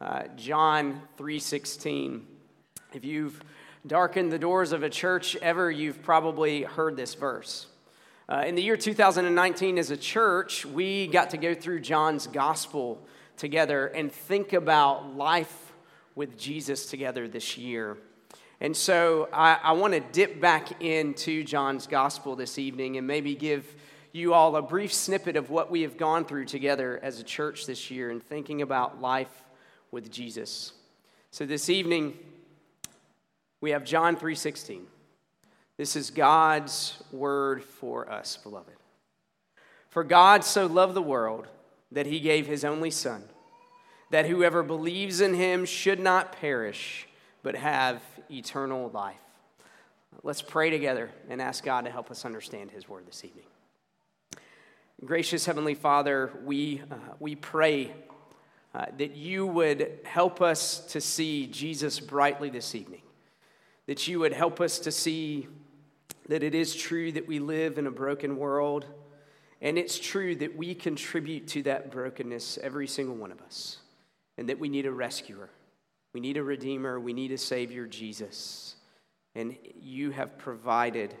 uh, John 3:16. If you've darkened the doors of a church ever, you've probably heard this verse. Uh, in the year 2019, as a church, we got to go through John's gospel together and think about life with Jesus together this year. And so I, I want to dip back into John's gospel this evening and maybe give you all a brief snippet of what we have gone through together as a church this year and thinking about life with Jesus. So this evening we have John 3:16. This is God's word for us, beloved. For God so loved the world that he gave his only son that whoever believes in him should not perish but have eternal life. Let's pray together and ask God to help us understand his word this evening. Gracious Heavenly Father, we, uh, we pray uh, that you would help us to see Jesus brightly this evening, that you would help us to see that it is true that we live in a broken world, and it's true that we contribute to that brokenness, every single one of us, and that we need a rescuer. We need a redeemer. We need a savior, Jesus. And you have provided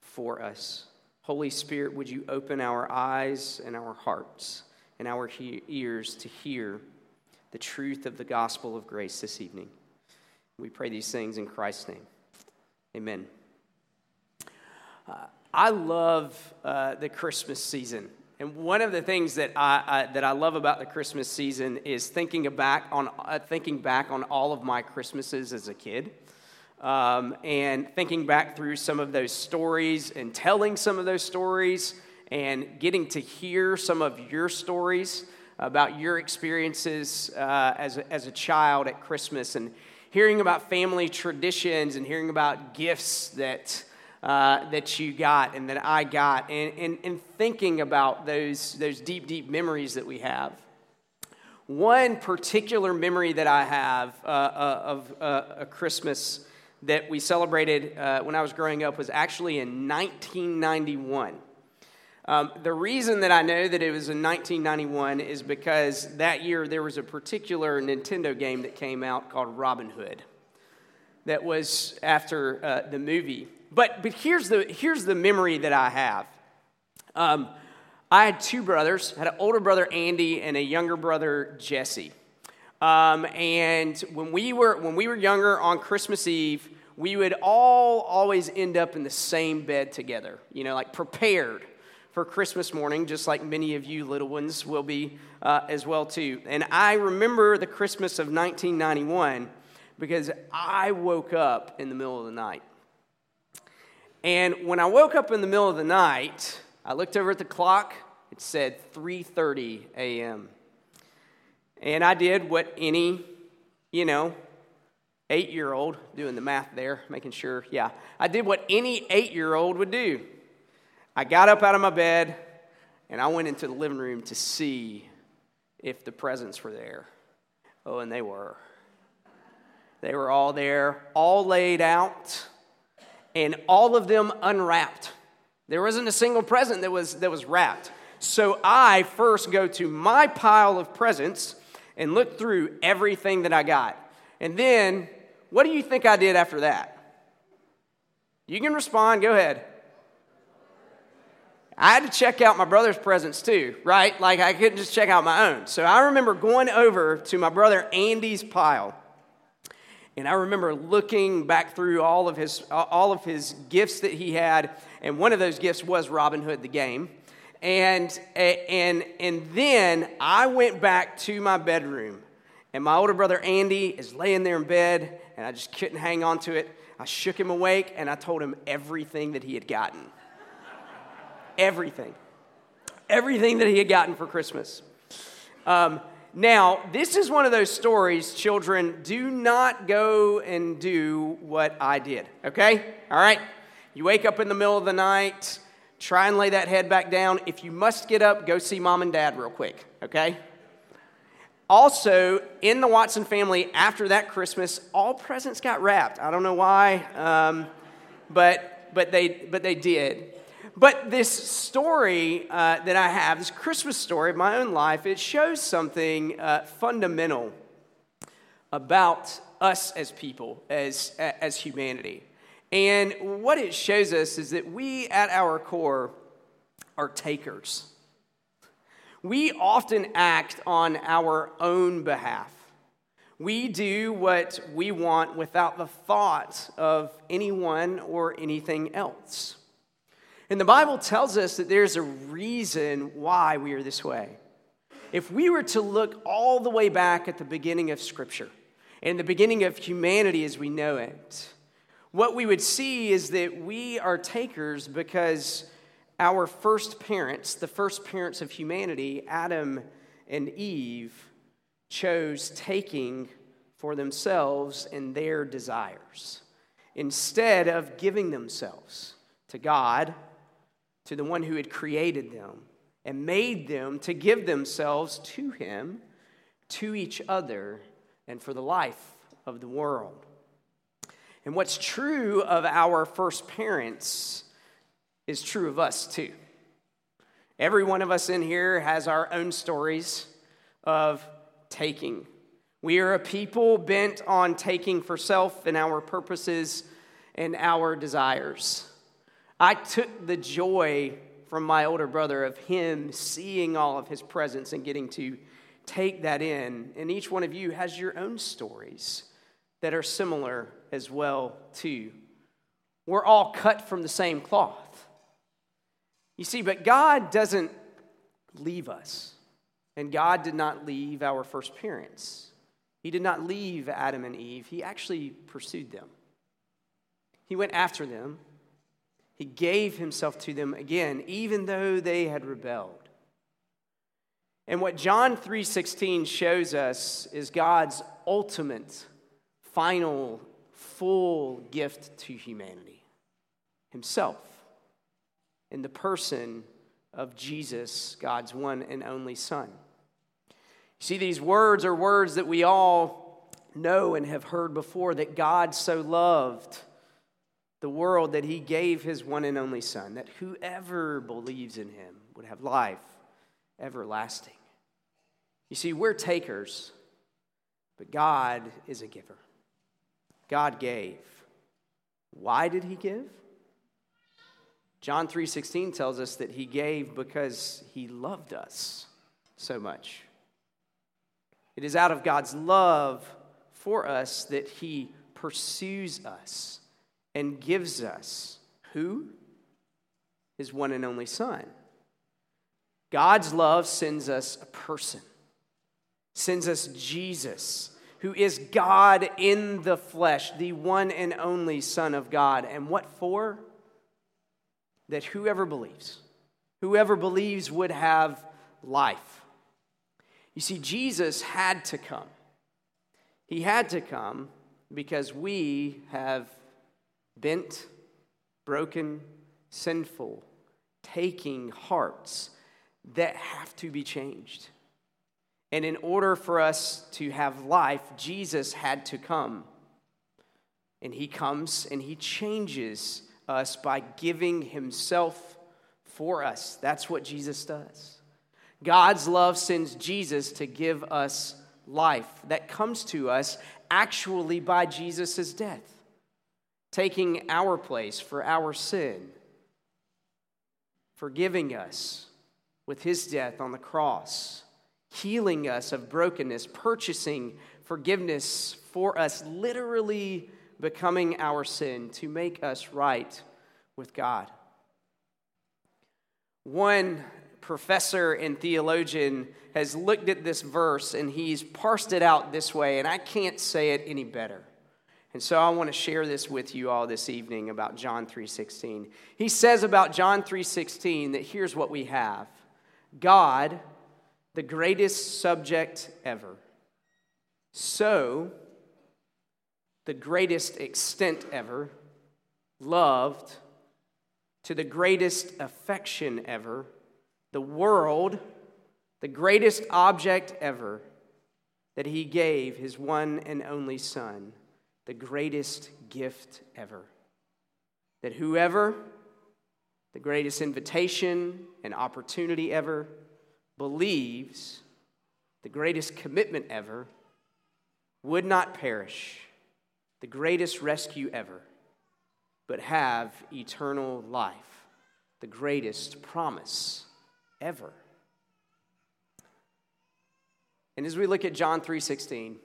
for us. Holy Spirit, would you open our eyes and our hearts and our he- ears to hear the truth of the gospel of grace this evening? We pray these things in Christ's name. Amen. Uh, I love uh, the Christmas season. And one of the things that I, I, that I love about the Christmas season is thinking back on, uh, thinking back on all of my Christmases as a kid um, and thinking back through some of those stories and telling some of those stories and getting to hear some of your stories about your experiences uh, as, a, as a child at Christmas and hearing about family traditions and hearing about gifts that, uh, that you got and that I got, and, and, and thinking about those, those deep, deep memories that we have. One particular memory that I have uh, uh of uh, a Christmas that we celebrated uh, when I was growing up was actually in 1991. Um, the reason that I know that it was in 1991 is because that year there was a particular Nintendo game that came out called Robin Hood that was after uh, the movie. But, but here's, the, here's the memory that I have. Um, I had two brothers, had an older brother Andy and a younger brother Jesse. Um, and when we were when we were younger on Christmas Eve, we would all always end up in the same bed together. You know, like prepared for Christmas morning, just like many of you little ones will be uh, as well too. And I remember the Christmas of 1991 because I woke up in the middle of the night. And when I woke up in the middle of the night, I looked over at the clock. It said 3:30 a.m. And I did what any, you know, eight year old, doing the math there, making sure, yeah, I did what any eight year old would do. I got up out of my bed and I went into the living room to see if the presents were there. Oh, and they were. They were all there, all laid out, and all of them unwrapped. There wasn't a single present that was, that was wrapped. So I first go to my pile of presents and look through everything that I got. And then, what do you think I did after that? You can respond, go ahead. I had to check out my brother's presents too, right? Like I couldn't just check out my own. So I remember going over to my brother Andy's pile. And I remember looking back through all of his all of his gifts that he had, and one of those gifts was Robin Hood the game. And, and, and then I went back to my bedroom, and my older brother Andy is laying there in bed, and I just couldn't hang on to it. I shook him awake, and I told him everything that he had gotten. Everything. Everything that he had gotten for Christmas. Um, now, this is one of those stories, children, do not go and do what I did, okay? All right? You wake up in the middle of the night, Try and lay that head back down. If you must get up, go see mom and dad real quick, okay? Also, in the Watson family, after that Christmas, all presents got wrapped. I don't know why, um, but, but, they, but they did. But this story uh, that I have, this Christmas story of my own life, it shows something uh, fundamental about us as people, as, as humanity. And what it shows us is that we, at our core, are takers. We often act on our own behalf. We do what we want without the thought of anyone or anything else. And the Bible tells us that there's a reason why we are this way. If we were to look all the way back at the beginning of Scripture and the beginning of humanity as we know it, what we would see is that we are takers because our first parents, the first parents of humanity, Adam and Eve, chose taking for themselves and their desires instead of giving themselves to God, to the one who had created them and made them to give themselves to Him, to each other, and for the life of the world. And what's true of our first parents is true of us too. Every one of us in here has our own stories of taking. We are a people bent on taking for self and our purposes and our desires. I took the joy from my older brother of him seeing all of his presents and getting to take that in. And each one of you has your own stories that are similar as well too. We're all cut from the same cloth. You see, but God doesn't leave us. And God did not leave our first parents. He did not leave Adam and Eve. He actually pursued them. He went after them. He gave himself to them again, even though they had rebelled. And what John 3:16 shows us is God's ultimate final, full gift to humanity Himself in the person of Jesus, God's one and only Son. You see, these words are words that we all know and have heard before that God so loved the world that He gave His one and only Son, that whoever believes in Him would have life everlasting. You see, we're takers, but God is a giver. God gave. Why did he give? John 3:16 tells us that he gave because he loved us so much. It is out of God's love for us that he pursues us and gives us who? His one and only son. God's love sends us a person. Sends us Jesus who is God in the flesh, the one and only Son of God. And what for? That whoever believes, whoever believes would have life. You see, Jesus had to come. He had to come because we have bent, broken, sinful, taking hearts that have to be changed. And in order for us to have life, Jesus had to come. And he comes and he changes us by giving himself for us. That's what Jesus does. God's love sends Jesus to give us life that comes to us actually by Jesus' death, taking our place for our sin, forgiving us with his death on the cross healing us of brokenness, purchasing forgiveness for us, literally becoming our sin to make us right with God. One professor and theologian has looked at this verse and he's parsed it out this way, and I can't say it any better. And so I want to share this with you all this evening about John 3:16. He says about John 3:16 that here's what we have. God the greatest subject ever. So, the greatest extent ever, loved to the greatest affection ever, the world, the greatest object ever, that he gave his one and only Son, the greatest gift ever. That whoever, the greatest invitation and opportunity ever, believes the greatest commitment ever would not perish, the greatest rescue ever, but have eternal life, the greatest promise ever. And as we look at John 3:16,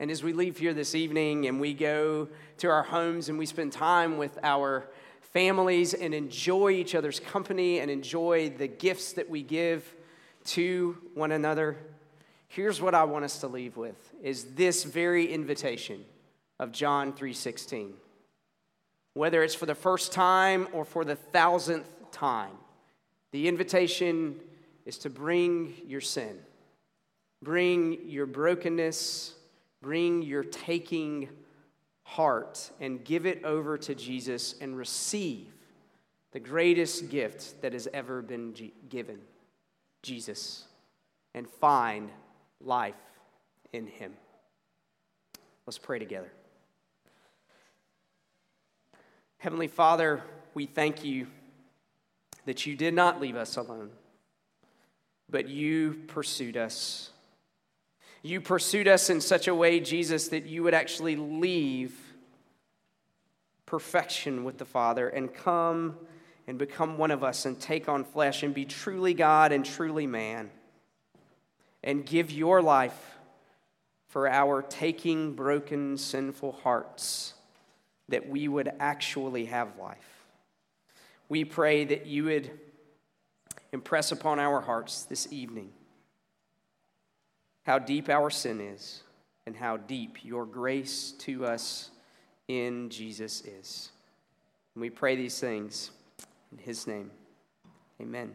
and as we leave here this evening and we go to our homes and we spend time with our families and enjoy each other's company and enjoy the gifts that we give to one another, here's what I want us to leave with is this very invitation of John 3:16. Whether it's for the first time or for the thousandth time, the invitation is to bring your sin, bring your brokenness, bring your taking heart and give it over to Jesus and receive the greatest gift that has ever been given Jesus and find life in Him. Let's pray together. Heavenly Father, we thank you that you did not leave us alone, but you pursued us. You pursued us in such a way, Jesus, that you would actually leave perfection with the Father and come and become one of us and take on flesh and be truly God and truly man and give your life for our taking broken, sinful hearts that we would actually have life. We pray that you would impress upon our hearts this evening how deep our sin is and how deep your grace to us in Jesus is. And we pray these things in his name. Amen.